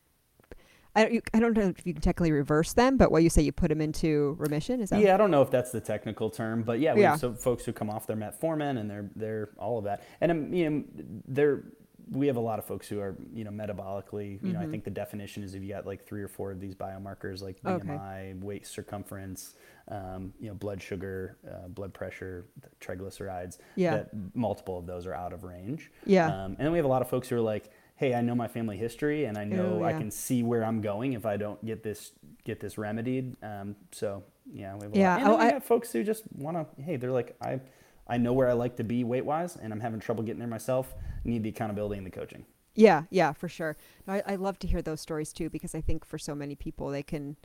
I don't, you, I don't know if you can technically reverse them, but what you say, you put them into remission. Is that? Yeah, I don't know if that's the technical term, but yeah, we Yeah. have some folks who come off their metformin and they're they're all of that, and um, you know, they're we have a lot of folks who are you know metabolically. You know, I think the definition is if you got like three or four of these biomarkers like Okay. BMI, waist circumference, um, you know, blood sugar, uh, blood pressure, triglycerides. Yeah. That multiple of those are out of range. Yeah. Um, and then we have a lot of folks who are like, hey, I know my family history and I know Ooh, I can see where I'm going if I don't get this get this remedied. Um, so yeah, we have a Yeah, lot. And oh, we I- have folks who just want to. Hey, they're like, I I know where I like to be weight wise, and I'm having trouble getting there myself. Need the accountability and the coaching. Yeah, yeah, for sure. No, I, I love to hear those stories too because I think for so many people they can,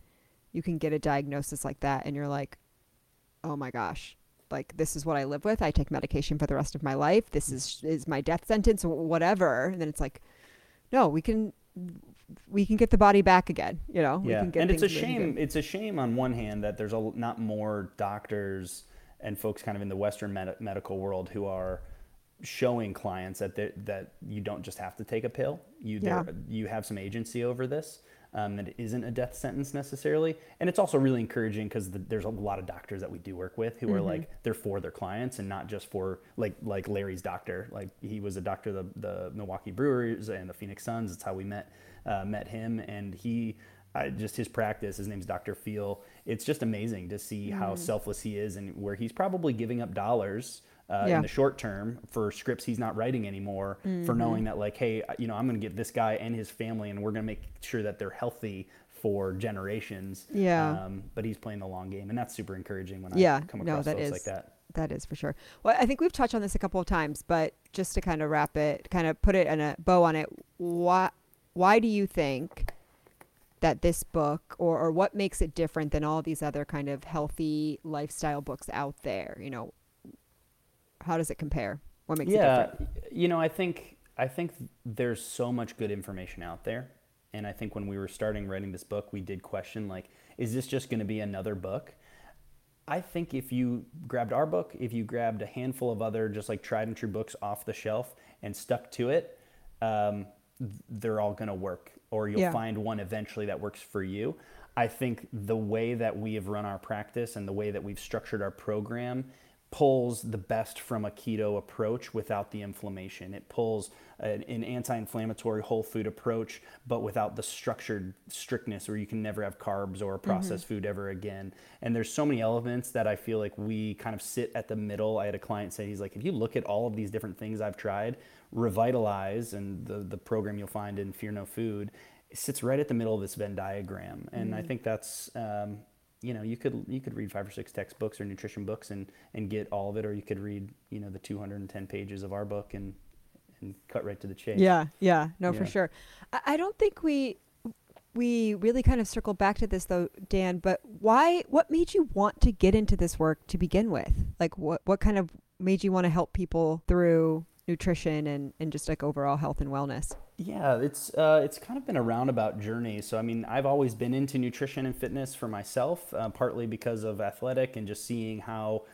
you can get a diagnosis like that and you're like, oh my gosh, like this is what I live with. I take medication for the rest of my life. This mm. is is my death sentence or whatever. And then it's like, no, we can, we can get the body back again. You know, we yeah, can get and it's a shame. It's a shame on one hand that there's a, not more doctors and folks kind of in the Western med- medical world who are showing clients that that you don't just have to take a pill. You Yeah. you have some agency over this. Um, that it isn't a death sentence necessarily, and it's also really encouraging because the, there's a lot of doctors that we do work with who are like they're for their clients and not just for like like Larry's doctor. Like he was a doctor of the, the Milwaukee Brewers and the Phoenix Suns. That's how we met uh, met him, and he I, just his practice. His name's Dr. Feel. It's just amazing to see how selfless he is, and where he's probably giving up dollars uh, Yeah. in the short term for scripts he's not writing anymore. For knowing that, like, hey, you know, I'm going to get this guy and his family, and we're going to make sure that they're healthy for generations. Yeah. Um, but he's playing the long game, and that's super encouraging when Yeah, I come no, across that folks like that. That is for sure. Well, I think we've touched on this a couple of times, but just to kind of wrap it, kind of put it in a bow on it, why why do you think that this book or, or what makes it different than all these other kind of healthy lifestyle books out there? You know, how does it compare? What makes it yeah, different? you know, I think I think there's so much good information out there, and I think when we were starting writing this book, we did question like, is this just going to be another book? I think if you grabbed our book, if you grabbed a handful of other just like tried and true books off the shelf and stuck to it, um, they're all going to work, or you'll Yeah. find one eventually that works for you. I think the way that we have run our practice and the way that we've structured our program pulls the best from a keto approach without the inflammation. It pulls an, an anti-inflammatory whole food approach, but without the structured strictness where you can never have carbs or processed food ever again. And there's so many elements that I feel like we kind of sit at the middle. I had a client say, he's like, if you look at all of these different things I've tried, Revitalize and the, the program you'll find in Fear No Food, sits right at the middle of this Venn diagram. And I think that's, um, you know, you could you could read five or six textbooks or nutrition books and and get all of it, or you could read you know the 210 pages of our book and and cut right to the chase. Yeah, yeah, no, for sure. I, I don't think we we really kind of circle back to this though, Dan. But why? What made you want to get into this work to begin with? Like, what what kind of made you want to help people through nutrition and and just like overall health and wellness? Yeah, it's uh, it's kind of been a roundabout journey. So I mean, I've always been into nutrition and fitness for myself, uh, partly because of athletic and just seeing how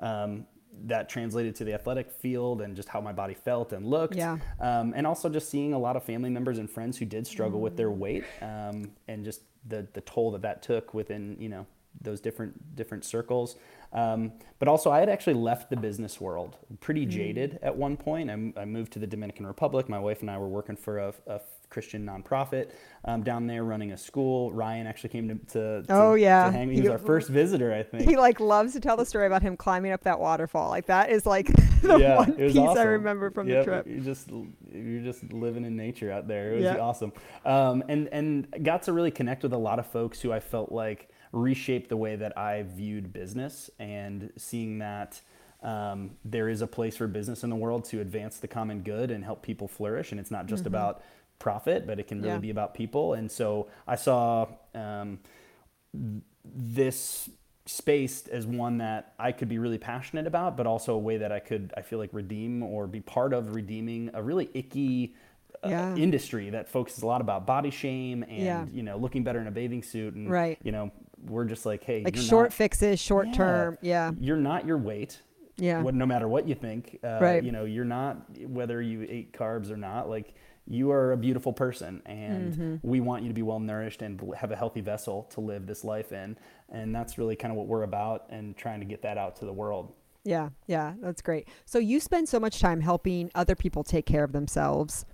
um, that translated to the athletic field and just how my body felt and looked. Yeah. Um, and also just seeing a lot of family members and friends who did struggle with their weight um, and just the the toll that that took within you know those different different circles. Um, but also, I had actually left the business world, pretty jaded at one point. I, I moved to the Dominican Republic. My wife and I were working for a, a Christian nonprofit um, down there running a school. Ryan actually came to, to, to Oh, yeah. to hang. He He- was our first visitor, I think. He like loves to tell the story about him climbing up that waterfall. Like that is like the yeah, one piece I remember from Yep, the trip. You just you're just living in nature out there. It was Yeah. awesome, um, and and got to really connect with a lot of folks who I felt like reshaped the way that I viewed business, and seeing that. Um, there is a place for business in the world to advance the common good and help people flourish, and it's not just about profit, but it can really Mm-hmm. Yeah. be about people. And so I saw um, this space as one that I could be really passionate about, but also a way that I could, I feel like, redeem or be part of redeeming a really icky uh, Yeah. industry that focuses a lot about body shame and, Yeah. you know, looking better in a bathing suit. And, Right. you know, we're just like, hey, Like short not, fixes, short Yeah. term. Yeah. You're not your weight. Yeah. What, no matter what you think, uh, Right. you know, you're not whether you ate carbs or not. Like you are a beautiful person, and Mm-hmm. we want you to be well nourished and have a healthy vessel to live this life in. And that's really kind of what we're about, and trying to get that out to the world. Yeah, yeah, that's great. So you spend so much time helping other people take care of themselves.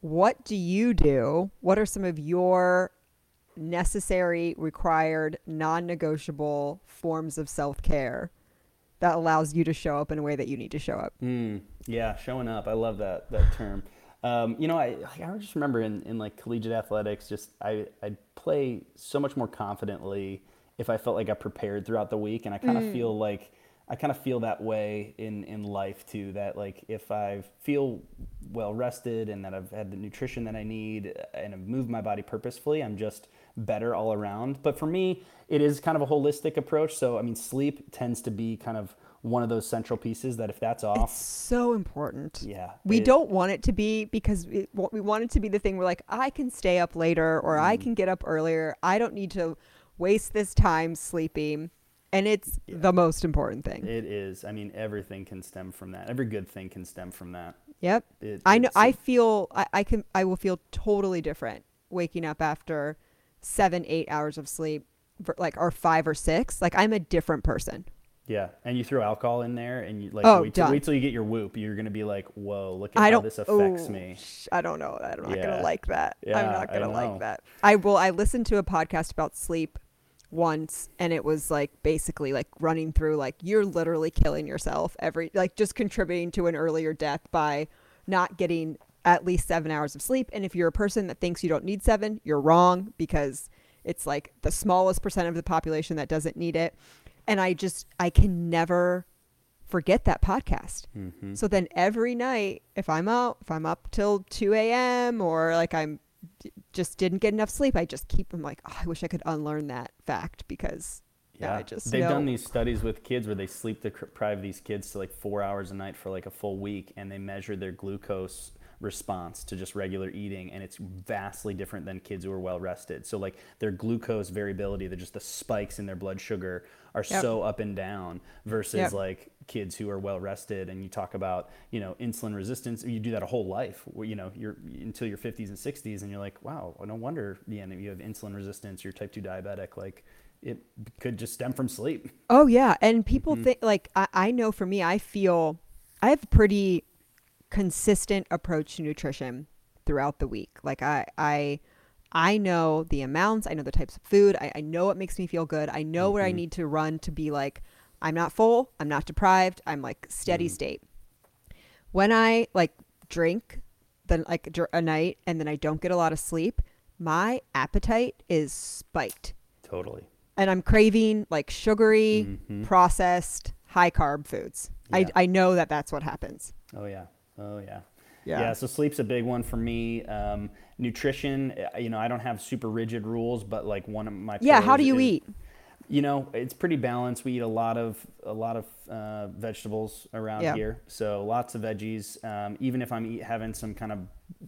What do you do? What are some of your necessary, required, non negotiable forms of self care that allows you to show up in a way that you need to show up? Mm, yeah, showing up. I love that that term. Um, you know, I I just remember in, in like collegiate athletics, just I I'd play so much more confidently if I felt like I prepared throughout the week, and I kind of Mm. feel like I kind of feel that way in in life too. That like if I feel well rested and that I've had the nutrition that I need and I've moved my body purposefully, I'm just better all around. But for me, it is kind of a holistic approach. So I mean, sleep tends to be kind of one of those central pieces that if that's off, It's so important. yeah. We it- don't want it to be because we, we want it to be the thing where like I can stay up later or I Mm. can get up earlier. I don't need to waste this time sleeping. And it's Yeah. the most important thing. It is. I mean, everything can stem from that. Every good thing can stem from that. Yep. It, I know I feel I, I can I will feel totally different waking up after seven, eight hours of sleep like or five or six. Like I'm a different person. Yeah, and you throw alcohol in there, and you like Oh, wait, till, wait till you get your Whoop. You're gonna be like, whoa, look at I how don't this affects oh, me. sh- I don't know. I'm not Yeah. gonna like that. Yeah, I'm not gonna know. like that. I will I listened to a podcast about sleep once and it was like basically like running through like you're literally killing yourself every like just contributing to an earlier death by not getting at least seven hours of sleep and if you're a person that thinks you don't need seven you're wrong because it's like the smallest percent of the population that doesn't need it and i just i can never forget that podcast hmm so then every night, if I'm out, if I'm up till 2 a.m. or like I'm just didn't get enough sleep, I just keep them like, oh, I wish I could unlearn that fact because Yeah, I just they've know. done these studies with kids where they sleep deprive these kids to like four hours a night for like a full week, and they measure their glucose response to just regular eating, and it's vastly different than kids who are well rested. So like their glucose variability, the just the spikes in their blood sugar are Yep. so up and down versus Yep. like kids who are well rested and you talk about you know insulin resistance you do that a whole life you know you're until your 50s and 60s and you're like wow no wonder yeah you have insulin resistance you're type 2 diabetic like it could just stem from sleep Oh yeah, and people Mm-hmm. think like I, I know for me, I feel I have pretty consistent approach to nutrition throughout the week. Like I I I know the amounts, I know the types of food, I, I know what makes me feel good. I know where I need to run to be like I'm not full, I'm not deprived, I'm like steady Mhm. state. When I like drink then like a night and then I don't get a lot of sleep, my appetite is spiked totally and I'm craving like sugary, Mhm. processed, high carb foods. Yeah. I, I know that that's what happens. oh yeah oh yeah yeah so sleep's a big one for me um, nutrition you know i don't have super rigid rules but like one of my Yeah. How do you is- eat? You know, it's pretty balanced. We eat a lot of a lot of uh, vegetables around Yeah. here, so lots of veggies. Um, even if I'm eat, having some kind of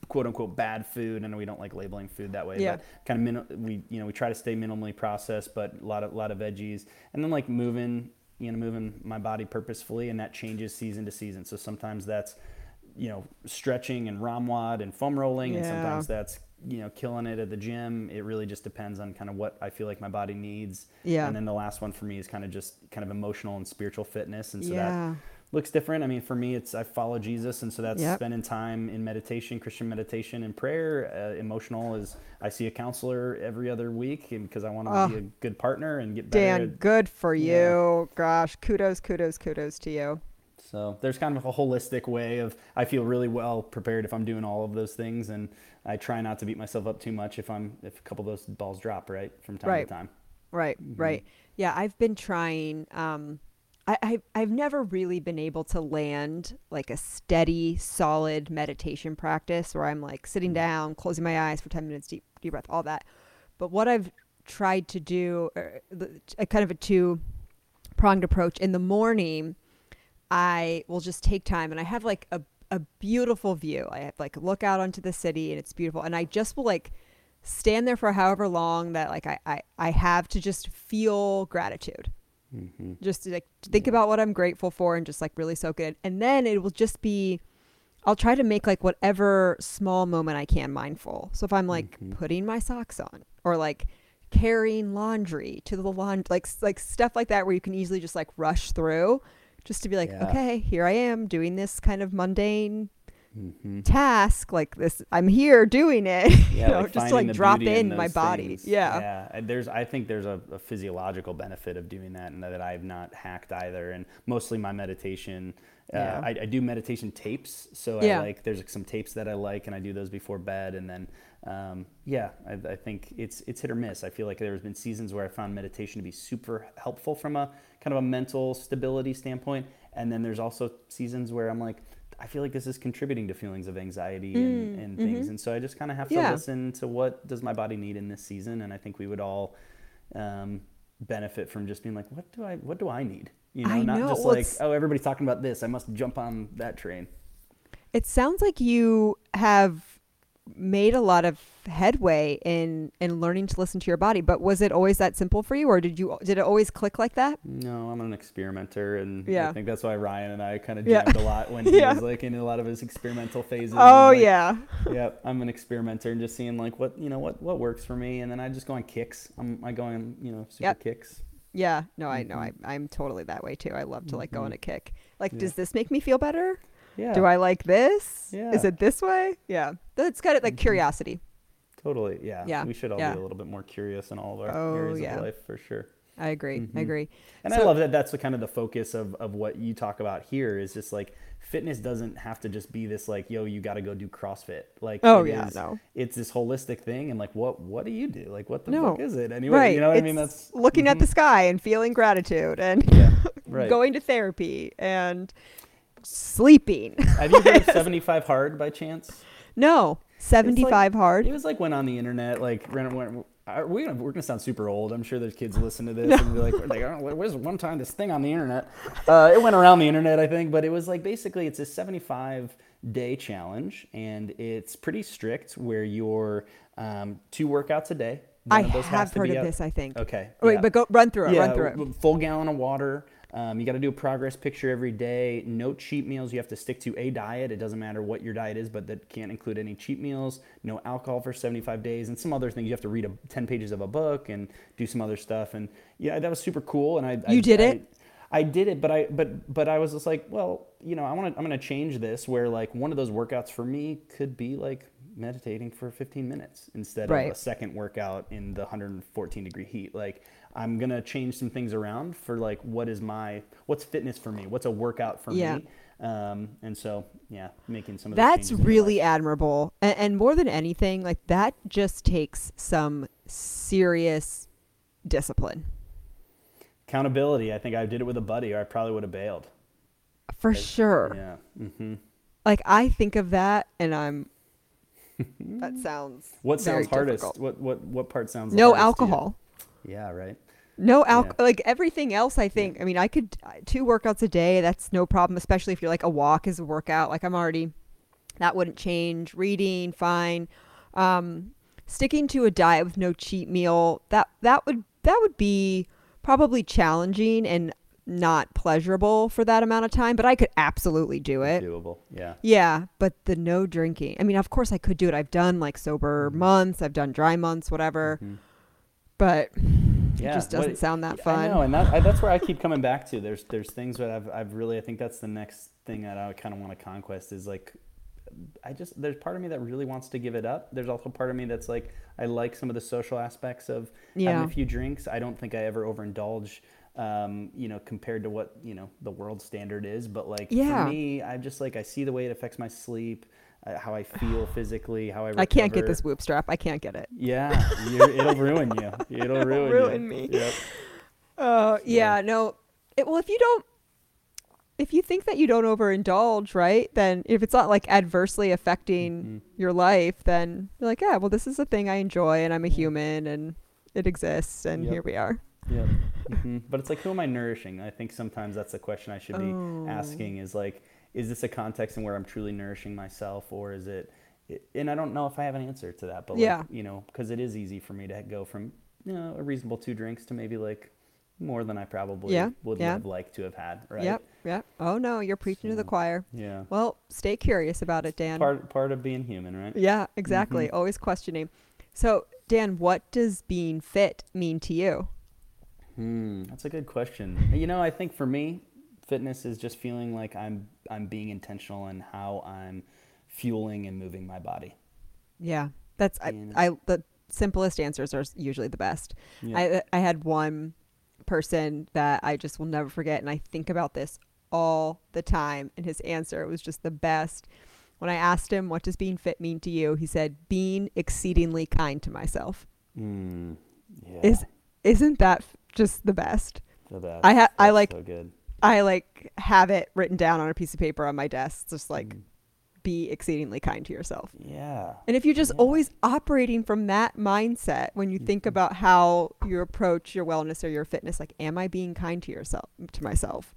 quote unquote bad food, and we don't like labeling food that way, Yeah. but kind of min- we you know we try to stay minimally processed, but a lot of lot of veggies, and then like moving you know moving my body purposefully, and that changes season to season. So sometimes that's you know stretching and ROMWOD and foam rolling, and sometimes that's you know killing it at the gym. It really just depends on kind of what I feel like my body needs. Yeah. And then the last one for me is kind of just kind of emotional and spiritual fitness, and so yeah. looks different. I mean, for me, it's I follow Jesus, and so that's Yep. spending time in meditation, Christian meditation, and prayer. Uh, emotional is I see a counselor every other week, because I want to Oh. be a good partner and get better. Dan, good for Yeah. you. Gosh, kudos, kudos, kudos to you. So there's kind of a holistic way of I feel really well prepared if I'm doing all of those things, and I try not to beat myself up too much if I'm if a couple of those balls drop right from time Right. to time. Right, Mm-hmm. right. Yeah, I've been trying. Um, I, I I've never really been able to land like a steady, solid meditation practice where I'm like sitting Mm-hmm. down, closing my eyes for ten minutes, deep deep breath, all that. But what I've tried to do, er, a kind of a two pronged approach in the morning, I will just take time and I have like a a beautiful view. I have like look out onto the city and it's beautiful, and I just will like stand there for however long that like I, I, I have to just feel gratitude hmm just to like think about what i'm grateful for and just like really soak it in. and then it will just be i'll try to make like whatever small moment i can mindful so if i'm like Mhm. putting my socks on or like carrying laundry to the laundry like like stuff like that where you can easily just like rush through just to be like Yeah. okay here i am doing this kind of mundane hmm task like this i'm here doing it Yeah, you know like just to like drop beauty in my body things. yeah yeah. and There's, I think there's a, a physiological benefit of doing that, and that I've not hacked either. And mostly my meditation, uh, Yeah. I, I do meditation tapes. So Yeah. I like there's some tapes that I like, and I do those before bed. And then, um, yeah, I, I think it's it's hit or miss. I feel like there's been seasons where I found meditation to be super helpful from a kind of a mental stability standpoint, and then there's also seasons where I'm like. I feel like this is contributing to feelings of anxiety and, and things, and so I just kind of have to Mm, mm-hmm. Yeah. listen to what does my body need in this season, and I think we would all um, benefit from just being like, what do I, what do I need? You know, I not know. just Well, like, it's- oh, everybody's talking about this, I must jump on that train. It sounds like you have made a lot of headway in in learning to listen to your body, but was it always that simple for you or did you did it always click like that? No, I'm an experimenter, and Yeah. I think that's why Ryan and I kind of Yeah. jammed a lot when he Yeah. was like in a lot of his experimental phases. Oh like, yeah. yep, I'm an experimenter and just seeing like what you know what what works for me, and then I just go on kicks. I'm I go on you know super Yep. kicks. Yeah. No, I know. I I'm totally that way too. I love to like go on Mhm. a kick. Like Yeah. does this make me feel better? Yeah, Do I like this? Is it this way? Yeah. That's kind of like Mhm. curiosity. totally. Yeah, Yeah, We should all yeah. be a little bit more curious in all of our Oh, areas yeah. of life for sure. I agree. I Mhm. agree. And I love that that's the kind of the focus of, of what you talk about here is just like fitness doesn't have to just be this like, yo, you got to go do CrossFit. Like, Oh it yeah, is- no. it's this holistic thing. And like, what, what do you do? Like, what the No. fuck is it anyway? right. You know what I mean? That's looking at Mhm. the sky and feeling gratitude and yeah, right. going to therapy and sleeping. Have you heard of 75 hard by chance? no. 75 hard. It was like went on the internet, like, when, when, are we gonna, we're gonna sound super old. I'm sure there's kids listen to this and be like, like oh, was one time this thing on the internet? Uh, it went around the internet, I think, but it was like basically it's a 75 day challenge and it's pretty strict where you're um, two workouts a day. One I of those has have heard of out- this, I think. Okay. Wait, yeah. but go run through it. yeah, run through it. Full gallon of water. Um, you got to do a progress picture every day. No cheat meals. You have to stick to a diet. It doesn't matter what your diet is, but that can't include any cheat meals. No alcohol for 75 days, and some other things. You have to read a, 10 pages of a book and do some other stuff. And yeah, that was super cool. And I You I, did I- it? I did it, but I but but I was just like, well, you know, I want to I'm gonna change this where like one of those workouts for me could be like meditating for 15 minutes instead Right. of a second workout in the 114 degree heat. Like I'm gonna change some things around for like what is my what's fitness for me, what's a workout for Yeah. me, um, and so yeah, making some of That's really admirable. And, and more than anything, like that just takes some serious discipline. accountability. I think I did it with a buddy, or I probably would have bailed. For sure. Yeah. Mm-hmm. Like I think of that and I'm that sounds What sounds hardest? difficult. What what what part sounds No hardest to you? alcohol. Yeah, right. No Yeah. alcohol. Like everything else, I think. I mean, I could uh, two workouts a day. That's no problem, especially if you're like a walk is a workout. Like I'm already, that wouldn't change. Reading, fine. Um, sticking to a diet with no cheat meal. That that would that would be probably challenging and not pleasurable for that amount of time. But I could absolutely do it. Doable. Yeah. Yeah, but the no drinking. I mean, of course I could do it. I've done like sober Mhm. months. I've done dry months, whatever. Mhm. But It just doesn't what- sound that fun. I know, and that, I, that's where I keep coming back to. There's there's things that I've I've really I think that's the next thing that I kind of want to conquest is like I just there's part of me that really wants to give it up. There's also part of me that's like I like some of the social aspects of Yeah. having a few drinks. I don't think I ever overindulge. Um, you know, compared to what you know the world standard is, but like Yeah. for me, I just like I see the way it affects my sleep, how I feel physically, how I. I can't get this Whoop strap. I can't get it. Yeah, it'll ruin you. It'll ruin, you. ruin me. Yep. Oh yeah, no. It, well, if you don't, if you think that you don't overindulge, right? Then if it's not like adversely affecting Mhm. your life, then you're like, yeah, well, this is a thing I enjoy, and I'm a human, and it exists, and Yep. here we are. Yep. hmm But it's like, who am I nourishing? I think sometimes that's the question I should be Oh. asking is like, is this a context in where I'm truly nourishing myself or is it, it and I don't know if I have an answer to that, but Yeah. like, you know, because it is easy for me to go from, you know, a reasonable two drinks to maybe like more than I probably Yeah, would yeah. have liked to have had, right? Yep, yep. Oh no, you're preaching to the choir. Yeah. Well, stay curious about it, Dan. Part, part of being human, right? yeah, exactly. Mm-hmm. Always questioning. So, Dan, what does being fit mean to you? Hmm, that's a good question. You know, I think for me, fitness is just feeling like I'm I'm being intentional in how I'm fueling and moving my body. Yeah, that's I, And- I. The simplest answers are usually the best. Yeah. I I had one person that I just will never forget, and I think about this all the time. And his answer was just the best. When I asked him, "What does being fit mean to you?" he said, "Being exceedingly kind to myself." Mm, yeah. Is isn't that just the best? the best. I ha- I like- so good. I like have it written down on a piece of paper on my desk, just like Mm, be exceedingly kind to yourself. yeah. And if you're just Yeah. always operating from that mindset when you think Mhm. about how you approach your wellness or your fitness, like, am I being kind to yourself, to myself?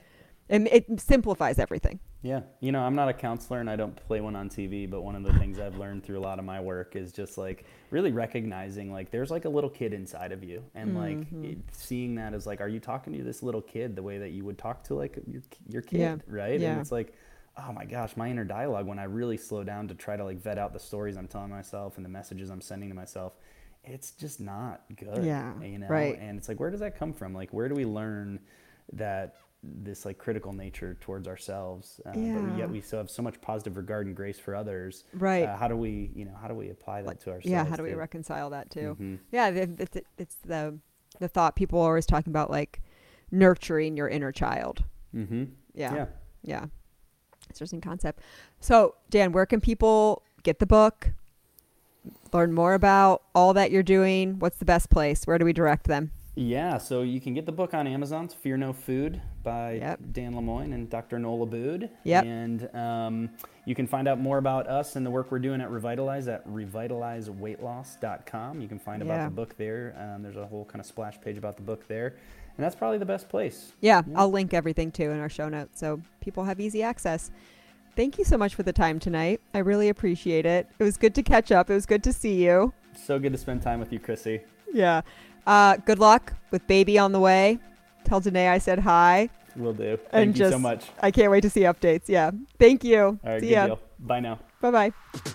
And it simplifies everything. Yeah. You know, I'm not a counselor and I don't play one on TV, but one of the things I've learned through a lot of my work is just like really recognizing like there's like a little kid inside of you and like Mhm. it, seeing that as like are you talking to this little kid the way that you would talk to like your your kid, Yeah. right? Yeah. And it's like oh my gosh, my inner dialogue when I really slow down to try to like vet out the stories I'm telling myself and the messages I'm sending to myself, it's just not good. Yeah, You know? right. And it's like where does that come from? Like where do we learn that this like critical nature towards ourselves, uh, but yet we still have so much positive regard and grace for others. Right. Uh, how do we, you know, how do we apply that Like, to ourselves? yeah. How do we too? reconcile that too? Mhm. Yeah. It's, it's the, the thought people are always talking about, like nurturing your inner child. Mhm. Yeah. Yeah. Yeah. Interesting concept. So, Dan, where can people get the book? Learn more about all that you're doing. What's the best place? Where do we direct them? Yeah, so you can get the book on Amazon, it's Fear No Food by Yep. Dan Lemoyne and Dr. Nola Bood. Yep. And um, you can find out more about us and the work we're doing at Revitalize at revitalizeweightloss.com. You can find about the book there. Um, there's a whole kind of splash page about the book there. And that's probably the best place. Yeah, Yeah. I'll link everything too in our show notes so people have easy access. Thank you so much for the time tonight. I really appreciate it. It was good to catch up. It was good to see you. So good to spend time with you, Chrissy. Yeah. Uh, good luck with baby on the way. Tell Danae I said hi. Will do. Thank And you so much. I can't wait to see updates. Yeah. Thank you. All right, see good ya. deal. Bye now. Bye bye.